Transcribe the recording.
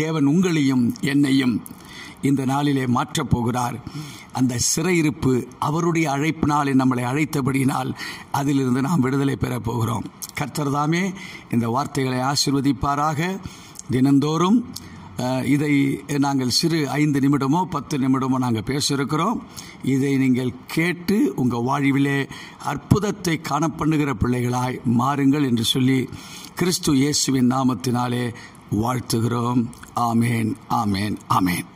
தேவன் உங்களையும் என்னையும் இந்த நாளிலே மாற்றப் போகிறார். அந்த சிறையிருப்பு அவருடைய அழைப்பினால் நம்மளை அழைத்தபடியினால் அதிலிருந்து நாம் விடுதலை பெறப் போகிறோம். கர்த்தர்தாமே இந்த வார்த்தைகளை ஆசிர்வதிப்பாராக. தினந்தோறும் இதை நாங்கள் சிறு ஐந்து நிமிடமோ பத்து நிமிடமோ நாங்கள் பேசியிருக்கிறோம். இதை நீங்கள் கேட்டு உங்கள் வாழ்விலே அற்புதத்தை காணப்பண்ணுகிற பிள்ளைகளாய் மாறுங்கள் என்று சொல்லி கிறிஸ்து இயேசுவின் நாமத்தினாலே வாழ்த்துகிறோம். ஆமேன் ஆமேன் ஆமேன்